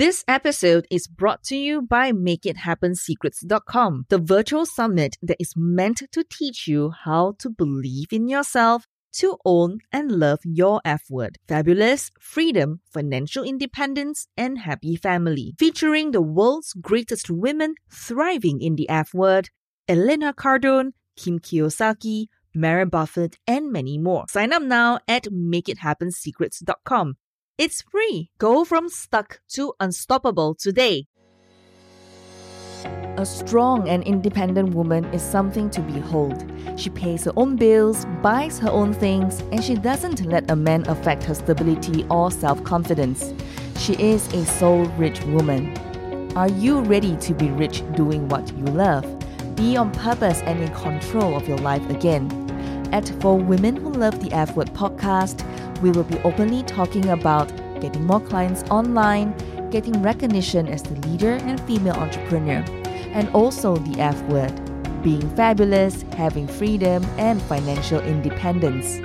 This episode is brought to you by MakeItHappenSecrets.com, the virtual summit that is meant to teach you how to believe in yourself to own and love your F word. Fabulous, freedom, financial independence, and happy family. Featuring the world's greatest women thriving in the F word Elena Cardone, Kim Kiyosaki, Mary Buffett, and many more. Sign up now at MakeItHappenSecrets.com. It's free. Go from stuck to unstoppable today. A strong and independent woman is something to behold. She pays her own bills, buys her own things, and she doesn't let a man affect her stability or self confidence. She is a soul rich woman. Are you ready to be rich doing what you love? Be on purpose and in control of your life again. At For Women Who Love the F Word podcast, we will be openly talking about getting more clients online, getting recognition as the leader and female entrepreneur, and also the F word being fabulous, having freedom, and financial independence.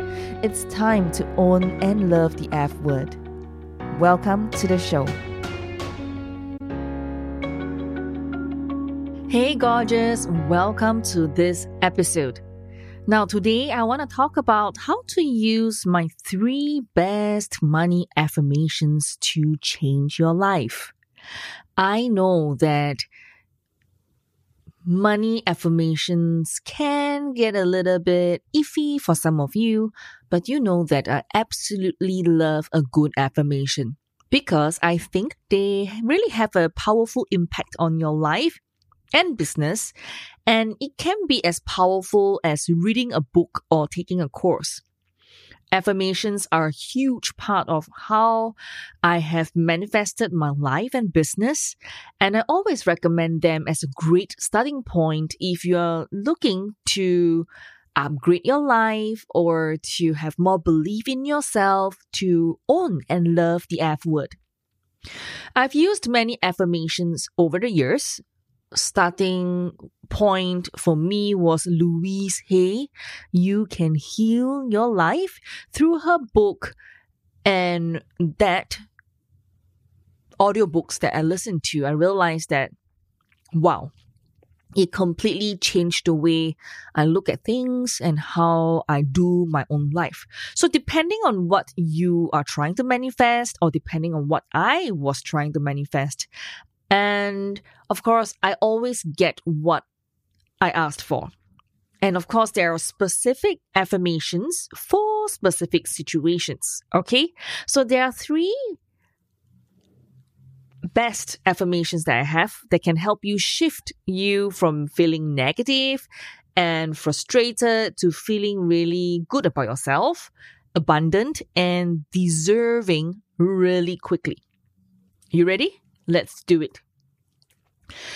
It's time to own and love the F word. Welcome to the show. Hey, gorgeous, welcome to this episode. Now, today I want to talk about how to use my three best money affirmations to change your life. I know that money affirmations can get a little bit iffy for some of you, but you know that I absolutely love a good affirmation because I think they really have a powerful impact on your life and business, and it can be as powerful as reading a book or taking a course. Affirmations are a huge part of how I have manifested my life and business, and I always recommend them as a great starting point if you're looking to upgrade your life or to have more belief in yourself, to own and love the F word. I've used many affirmations over the years, starting point for me was Louise Hay. You can heal your life through her book and that audiobooks that I listened to. I realized that, wow, it completely changed the way I look at things and how I do my own life. So, depending on what you are trying to manifest, or depending on what I was trying to manifest, and of course, I always get what I asked for. And of course, there are specific affirmations for specific situations. Okay. So there are three best affirmations that I have that can help you shift you from feeling negative and frustrated to feeling really good about yourself, abundant and deserving really quickly. You ready? Let's do it.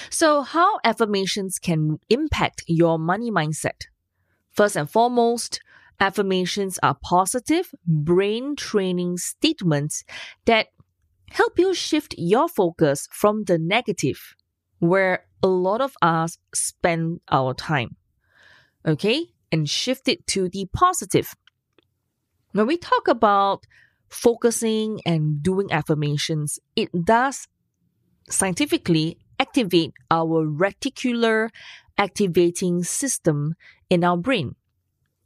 So, how affirmations can impact your money mindset? First and foremost, affirmations are positive, brain training statements that help you shift your focus from the negative, where a lot of us spend our time, okay, and shift it to the positive. When we talk about focusing and doing affirmations, it does scientifically activate our reticular activating system in our brain.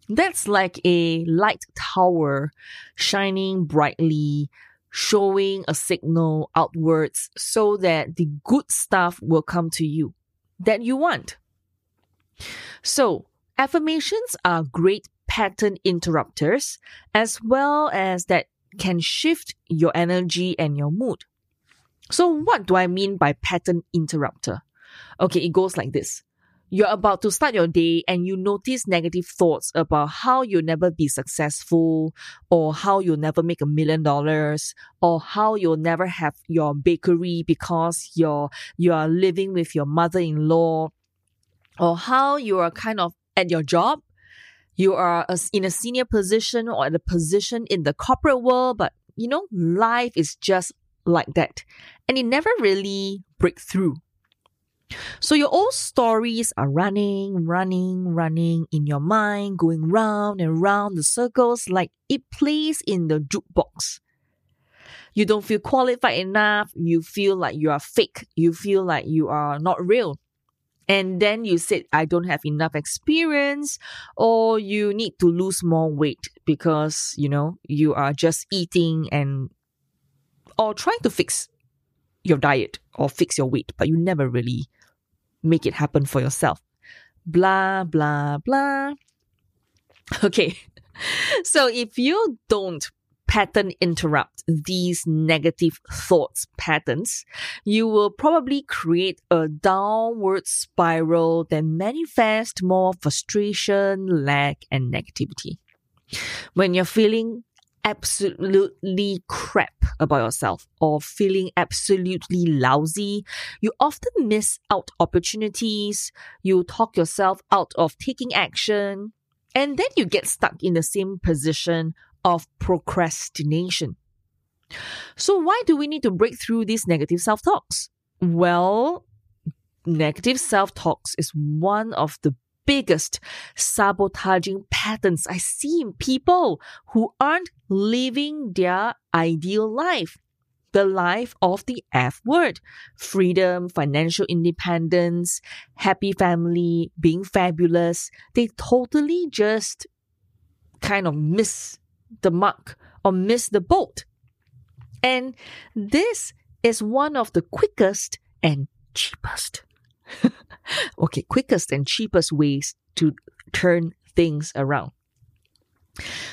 That's like a light tower shining brightly, showing a signal outwards so that the good stuff will come to you that you want. So, affirmations are great pattern interrupters as well as that can shift your energy and your mood. So, what do I mean by pattern interrupter? Okay, it goes like this. You're about to start your day and you notice negative thoughts about how you'll never be successful, or how you'll never make a million dollars, or how you'll never have your bakery because you're you are living with your mother-in-law, or how you are kind of at your job you are in a senior position or at a position in the corporate world, but you know, life is just like that. And it never really break through. So your old stories are running, running, running in your mind, going round and round the circles like it plays in the jukebox. You don't feel qualified enough. You feel like you are fake. You feel like you are not real. And then you said, I don't have enough experience, or you need to lose more weight because, you know, you are just eating and or trying to fix your diet or fix your weight, but you never really make it happen for yourself. Blah, blah, blah. Okay. So if you don't pattern interrupt these negative thoughts patterns, you will probably create a downward spiral that manifest more frustration, lack, and negativity. When you're feeling absolutely crap about yourself or feeling absolutely lousy, you often miss out opportunities, you talk yourself out of taking action, and then you get stuck in the same position of procrastination. So, why do we need to break through these negative self talks? Well, negative self talks is one of the biggest sabotaging patterns I see in people who aren't living their ideal life. The life of the F word freedom, financial independence, happy family, being fabulous. They totally just kind of miss the mark or miss the boat. And this is one of the quickest and cheapest. Okay, quickest and cheapest ways to turn things around.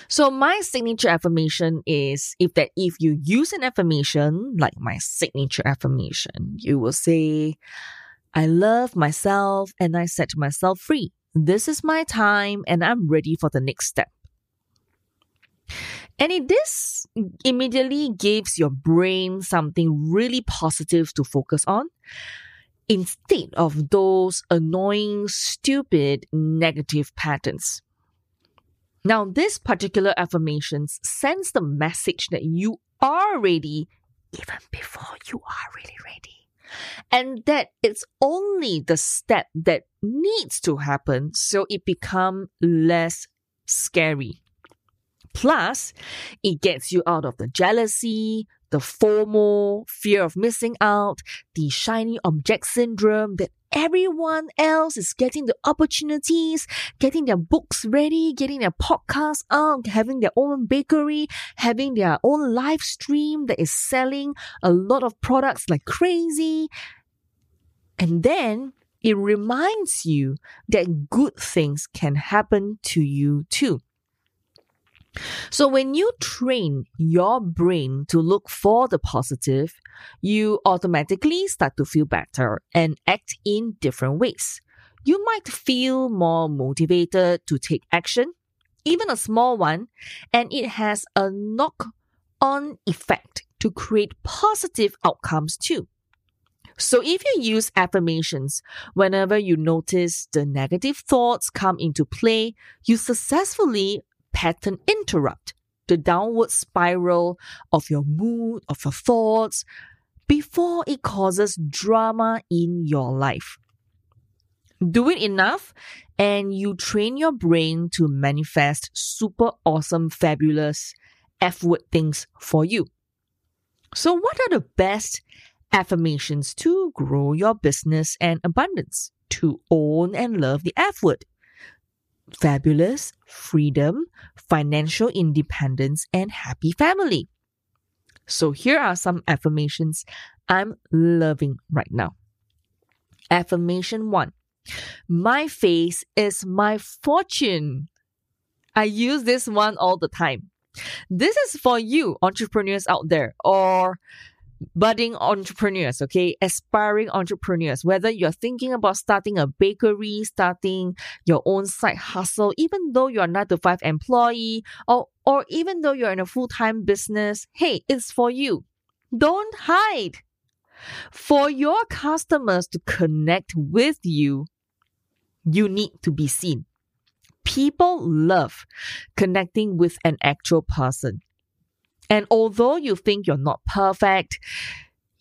So my signature affirmation is if that if you use an affirmation like my signature affirmation, you will say, I love myself and I set myself free. This is my time and I'm ready for the next step. And it this immediately gives your brain something really positive to focus on instead of those annoying, stupid, negative patterns. Now, this particular affirmations sends the message that you are ready even before you are really ready. And that it's only the step that needs to happen so it become less scary. Plus, it gets you out of the jealousy, the FOMO, fear of missing out, the shiny object syndrome that everyone else is getting the opportunities, getting their books ready, getting their podcast out, having their own bakery, having their own live stream that is selling a lot of products like crazy. And then it reminds you that good things can happen to you too. So when you train your brain to look for the positive, you automatically start to feel better and act in different ways. You might feel more motivated to take action, even a small one, and it has a knock on effect to create positive outcomes too. So if you use affirmations whenever you notice the negative thoughts come into play, you successfully pattern interrupt the downward spiral of your mood, of your thoughts, before it causes drama in your life. Do it enough, and you train your brain to manifest super awesome, fabulous F word things for you. So, what are the best affirmations to grow your business and abundance? To own and love the F word fabulous, freedom, financial independence, and happy family. So here are some affirmations I'm loving right now. Affirmation one. My face is my fortune. I use this one all the time. This is for you, entrepreneurs out there, or budding entrepreneurs, okay, aspiring entrepreneurs, whether you're thinking about starting a bakery, starting your own side hustle, even though you're not a five employee, or or even though you're in a full-time business, hey, it's for you. Don't hide. For your customers to connect with you, you need to be seen. People love connecting with an actual person. And although you think you're not perfect,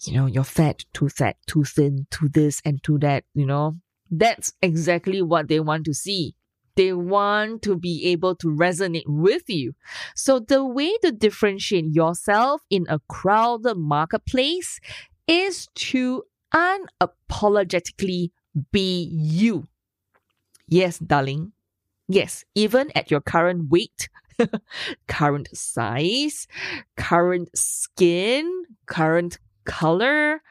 you know, you're fat, too fat, too thin, too this and too that, you know, that's exactly what they want to see. They want to be able to resonate with you. So the way to differentiate yourself in a crowded marketplace is to unapologetically be you. Yes, darling. Yes, even at your current weight, current size, current skin, current color,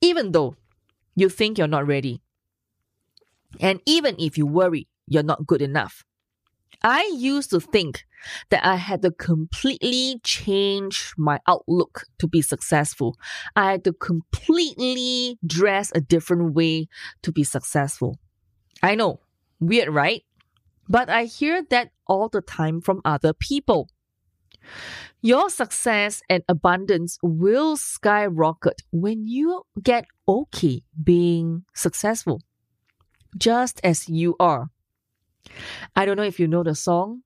even though you think you're not ready. And even if you worry you're not good enough. I used to think that I had to completely change my outlook to be successful. I had to completely dress a different way to be successful. I know, weird, right? But I hear that all the time from other people. Your success and abundance will skyrocket when you get okay being successful, just as you are. I don't know if you know the song.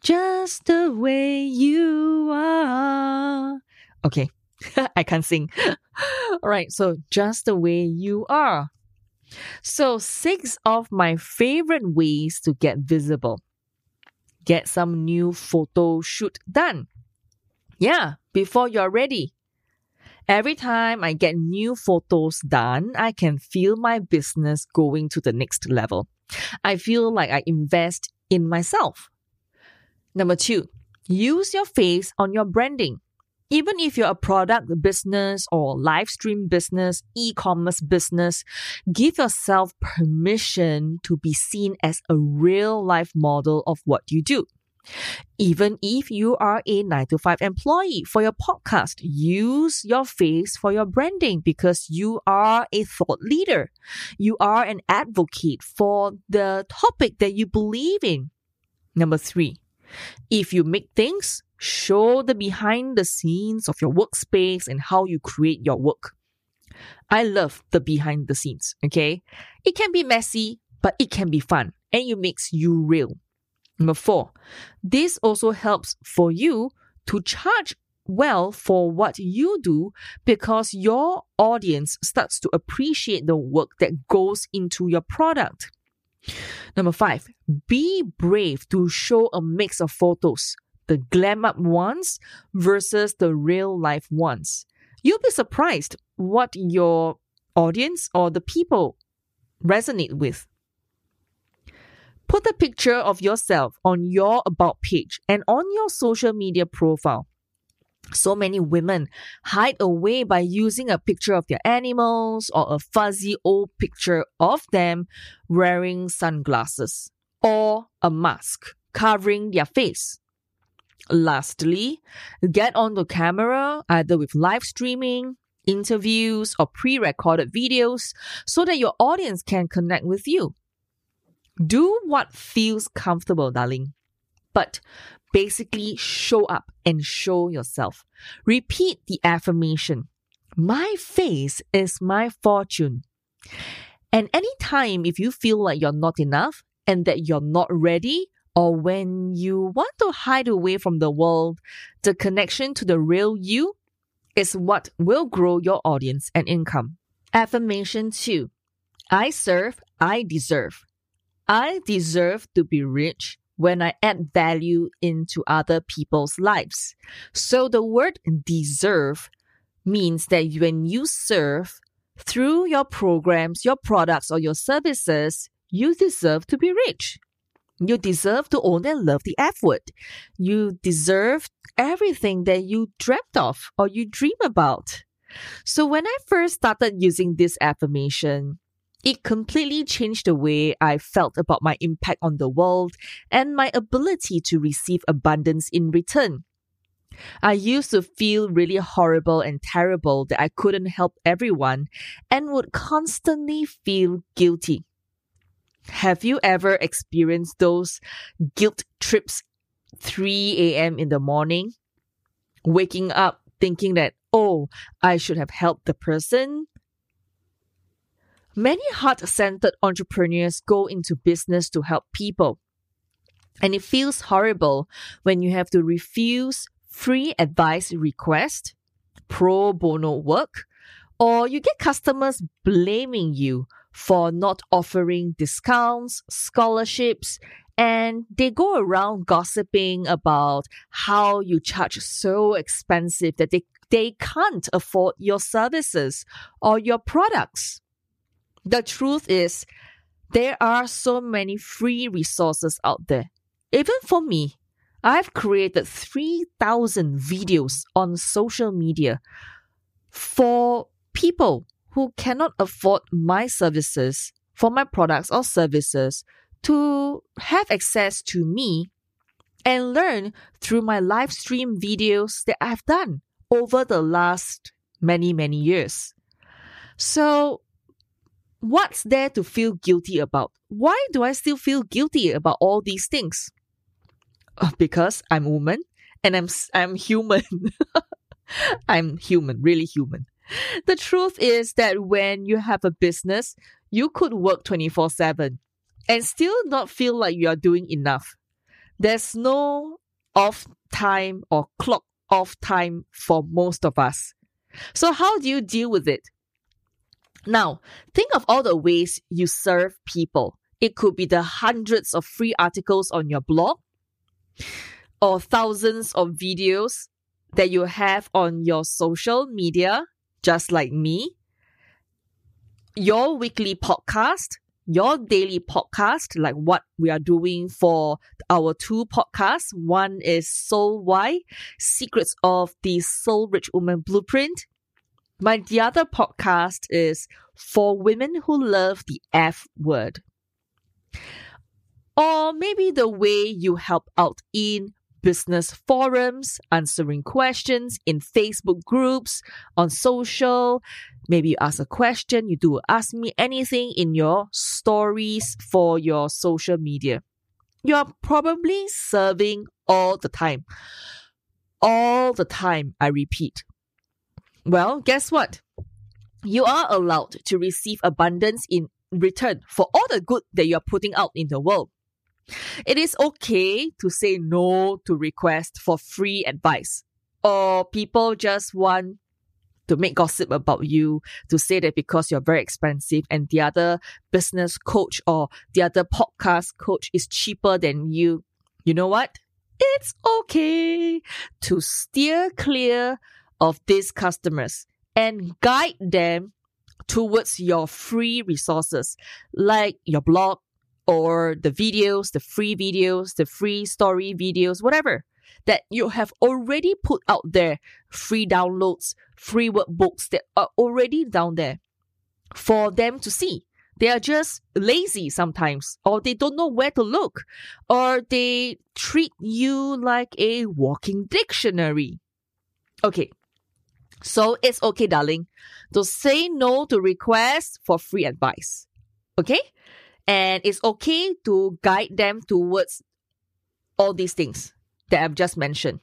Just the way you are. Okay, I can't sing. All right, so just the way you are. So, six of my favorite ways to get visible. Get some new photo shoot done. Yeah, before you're ready. Every time I get new photos done, I can feel my business going to the next level. I feel like I invest in myself. Number two, use your face on your branding. Even if you're a product business or live stream business, e commerce business, give yourself permission to be seen as a real life model of what you do. Even if you are a 9 to 5 employee for your podcast, use your face for your branding because you are a thought leader. You are an advocate for the topic that you believe in. Number three, if you make things, show the behind the scenes of your workspace and how you create your work. I love the behind the scenes, okay? It can be messy, but it can be fun and it makes you real. Number four, this also helps for you to charge well for what you do because your audience starts to appreciate the work that goes into your product. Number five, be brave to show a mix of photos, the glam up ones versus the real life ones. You'll be surprised what your audience or the people resonate with. Put a picture of yourself on your About page and on your social media profile. So many women hide away by using a picture of their animals or a fuzzy old picture of them wearing sunglasses or a mask covering their face. Lastly, get on the camera either with live streaming, interviews, or pre recorded videos so that your audience can connect with you. Do what feels comfortable, darling. But basically, show up and show yourself. Repeat the affirmation My face is my fortune. And anytime if you feel like you're not enough and that you're not ready, or when you want to hide away from the world, the connection to the real you is what will grow your audience and income. Affirmation 2 I serve, I deserve. I deserve to be rich when I add value into other people's lives. So the word deserve means that when you serve through your programs, your products, or your services, you deserve to be rich. You deserve to own and love the F word. You deserve everything that you dreamt of or you dream about. So when I first started using this affirmation, it completely changed the way I felt about my impact on the world and my ability to receive abundance in return. I used to feel really horrible and terrible that I couldn't help everyone and would constantly feel guilty. Have you ever experienced those guilt trips 3 a.m. in the morning? Waking up thinking that, oh, I should have helped the person, Many heart centered entrepreneurs go into business to help people. And it feels horrible when you have to refuse free advice requests, pro bono work, or you get customers blaming you for not offering discounts, scholarships, and they go around gossiping about how you charge so expensive that they, they can't afford your services or your products. The truth is, there are so many free resources out there. Even for me, I've created 3,000 videos on social media for people who cannot afford my services for my products or services to have access to me and learn through my live stream videos that I've done over the last many, many years. So, what's there to feel guilty about? Why do I still feel guilty about all these things? Uh, because I'm a woman and I'm I'm human. I'm human, really human. The truth is that when you have a business, you could work 24 7 and still not feel like you are doing enough. There's no off time or clock off time for most of us. So, how do you deal with it? Now, think of all the ways you serve people. It could be the hundreds of free articles on your blog or thousands of videos that you have on your social media just like me, your weekly podcast, your daily podcast, like what we are doing for our two podcasts. One is Soul Why, Secrets of the Soul Rich Woman Blueprint. My the other podcast is for women who love the F word. Or maybe the way you help out in business forums, answering questions in Facebook groups, on social. Maybe you ask a question, you do ask me anything in your stories for your social media. You're probably serving all the time. All the time, I repeat. Well, guess what? You are allowed to receive abundance in return for all the good that you're putting out in the world. It is okay to say no to requests for free advice, or people just want to make gossip about you, to say that because you're very expensive and the other business coach or the other podcast coach is cheaper than you. You know what? It's okay to steer clear of these customers and guide them towards your free resources like your blog, or the videos, the free videos, the free story videos, whatever that you have already put out there, free downloads, free workbooks that are already down there for them to see. They are just lazy sometimes, or they don't know where to look, or they treat you like a walking dictionary. Okay, so it's okay, darling, to say no to requests for free advice. Okay? And it's okay to guide them towards all these things that I've just mentioned.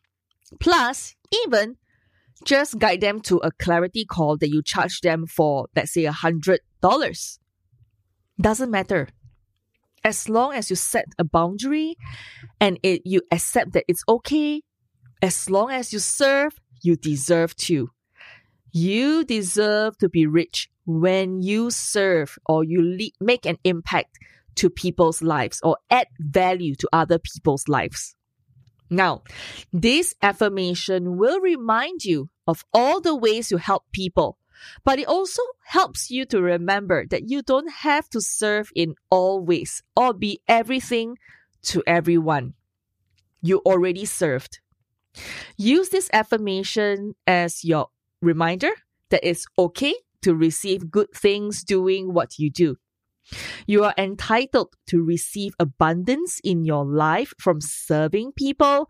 Plus, even just guide them to a clarity call that you charge them for, let's say, a hundred dollars. Doesn't matter. As long as you set a boundary and it you accept that it's okay, as long as you serve, you deserve to. You deserve to be rich when you serve or you le- make an impact to people's lives or add value to other people's lives. Now, this affirmation will remind you of all the ways you help people, but it also helps you to remember that you don't have to serve in all ways or be everything to everyone. You already served. Use this affirmation as your reminder that it's okay to receive good things doing what you do. You are entitled to receive abundance in your life from serving people,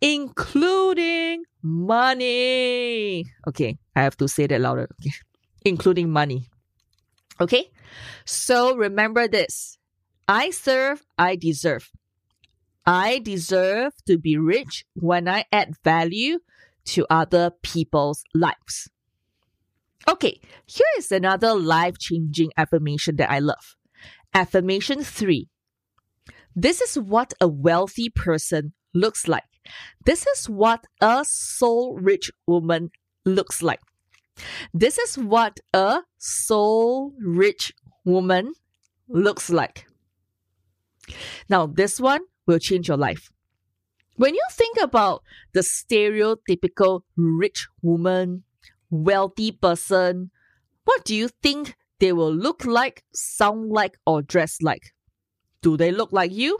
including money. Okay, I have to say that louder. Okay. Including money. Okay, so remember this I serve, I deserve. I deserve to be rich when I add value to other people's lives. Okay, here is another life changing affirmation that I love. Affirmation three. This is what a wealthy person looks like. This is what a soul rich woman looks like. This is what a soul rich woman looks like. Now, this one will change your life. When you think about the stereotypical rich woman, wealthy person, what do you think they will look like, sound like, or dress like? Do they look like you?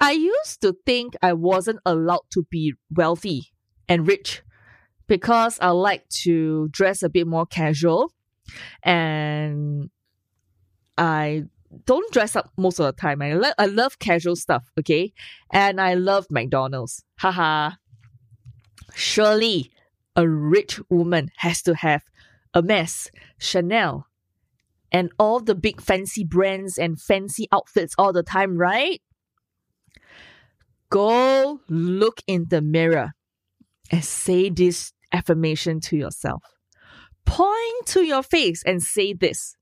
I used to think I wasn't allowed to be wealthy and rich because I like to dress a bit more casual and I don't dress up most of the time. I, lo- I love casual stuff, okay? And I love McDonald's. Haha. Surely a rich woman has to have Hermes, Chanel, and all the big fancy brands and fancy outfits all the time, right? Go look in the mirror and say this affirmation to yourself. Point to your face and say this.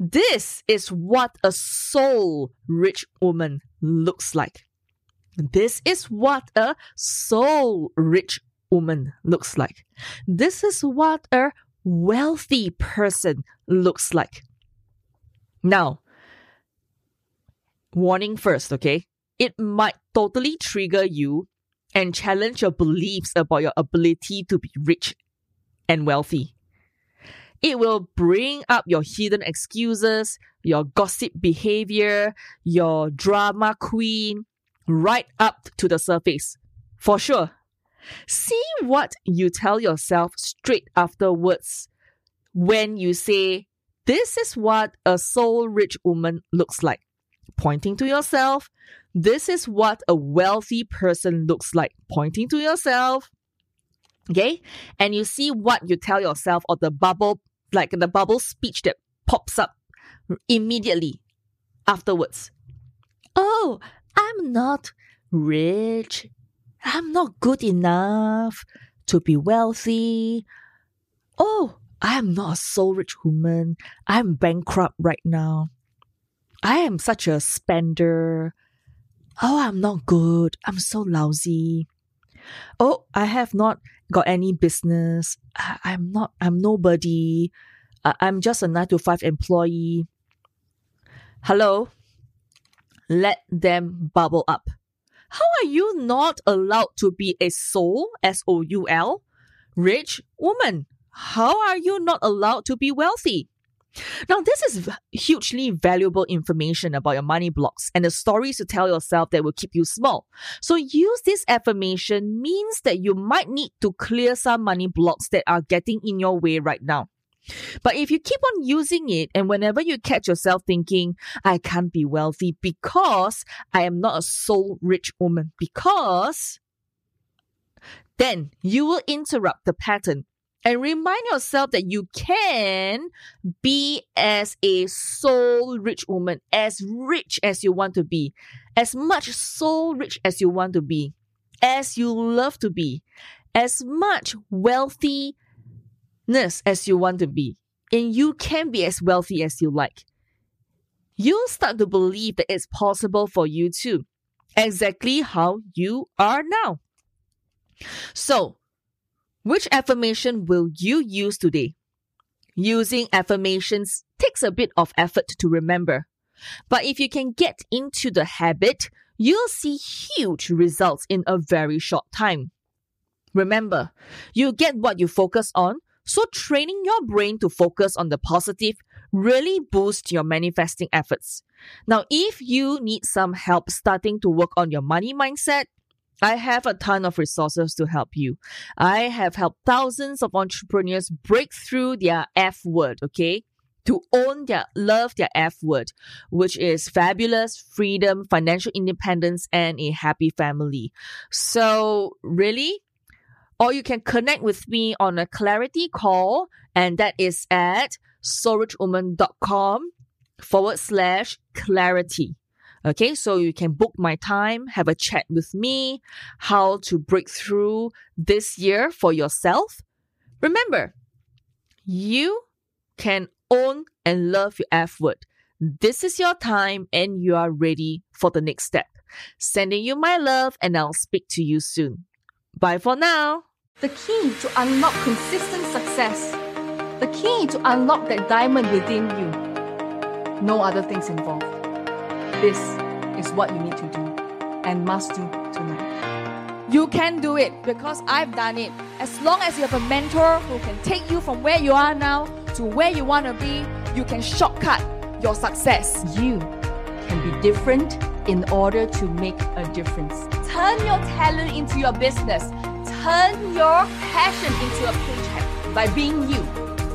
This is what a soul rich woman looks like. This is what a soul rich woman looks like. This is what a wealthy person looks like. Now, warning first, okay? It might totally trigger you and challenge your beliefs about your ability to be rich and wealthy. It will bring up your hidden excuses, your gossip behavior, your drama queen, right up to the surface. For sure. See what you tell yourself straight afterwards when you say, This is what a soul rich woman looks like. Pointing to yourself, this is what a wealthy person looks like. Pointing to yourself. Okay? And you see what you tell yourself or the bubble like the bubble speech that pops up immediately afterwards. Oh, I'm not rich. I'm not good enough to be wealthy. Oh, I am not a soul rich woman. I'm bankrupt right now. I am such a spender. Oh, I'm not good. I'm so lousy. Oh, I have not got any business. I, am not, I'm nobody. I, I'm just a nine to five employee. Hello? Let them bubble up. How are you not allowed to be a soul, S O U L, rich woman? How are you not allowed to be wealthy? Now, this is hugely valuable information about your money blocks and the stories to tell yourself that will keep you small. So, use this affirmation means that you might need to clear some money blocks that are getting in your way right now. But if you keep on using it, and whenever you catch yourself thinking, I can't be wealthy because I am not a soul rich woman, because then you will interrupt the pattern and remind yourself that you can be as a soul rich woman, as rich as you want to be, as much soul rich as you want to be, as you love to be, as much wealthiness as you want to be. And you can be as wealthy as you like. You'll start to believe that it's possible for you too, exactly how you are now. So, which affirmation will you use today? Using affirmations takes a bit of effort to remember. But if you can get into the habit, you'll see huge results in a very short time. Remember, you get what you focus on, so training your brain to focus on the positive really boosts your manifesting efforts. Now, if you need some help starting to work on your money mindset, I have a ton of resources to help you. I have helped thousands of entrepreneurs break through their F word, okay? To own their, love their F word, which is fabulous, freedom, financial independence, and a happy family. So, really? Or you can connect with me on a clarity call, and that is at soulrichwoman.com forward slash clarity. Okay, so you can book my time, have a chat with me, how to break through this year for yourself. Remember, you can own and love your F word. This is your time and you are ready for the next step. Sending you my love and I'll speak to you soon. Bye for now. The key to unlock consistent success. The key to unlock that diamond within you No other things involved. This is what you need to do and must do tonight. You can do it because I've done it. As long as you have a mentor who can take you from where you are now to where you want to be, you can shortcut your success. You can be different in order to make a difference. Turn your talent into your business. Turn your passion into a paycheck by being you.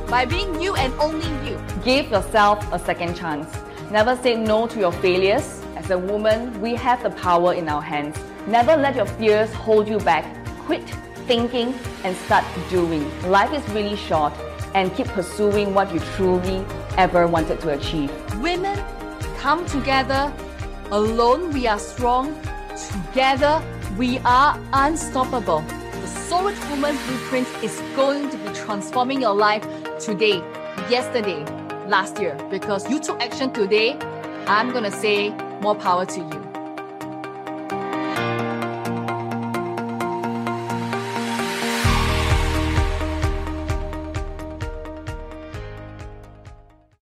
By being you and only you. Give yourself a second chance. Never say no to your failures. As a woman, we have the power in our hands. Never let your fears hold you back. Quit thinking and start doing. Life is really short and keep pursuing what you truly ever wanted to achieve. Women, come together. Alone we are strong. Together we are unstoppable. Rich Woman Blueprint is going to be transforming your life today, yesterday, last year. Because you took action today, I'm going to say more power to you.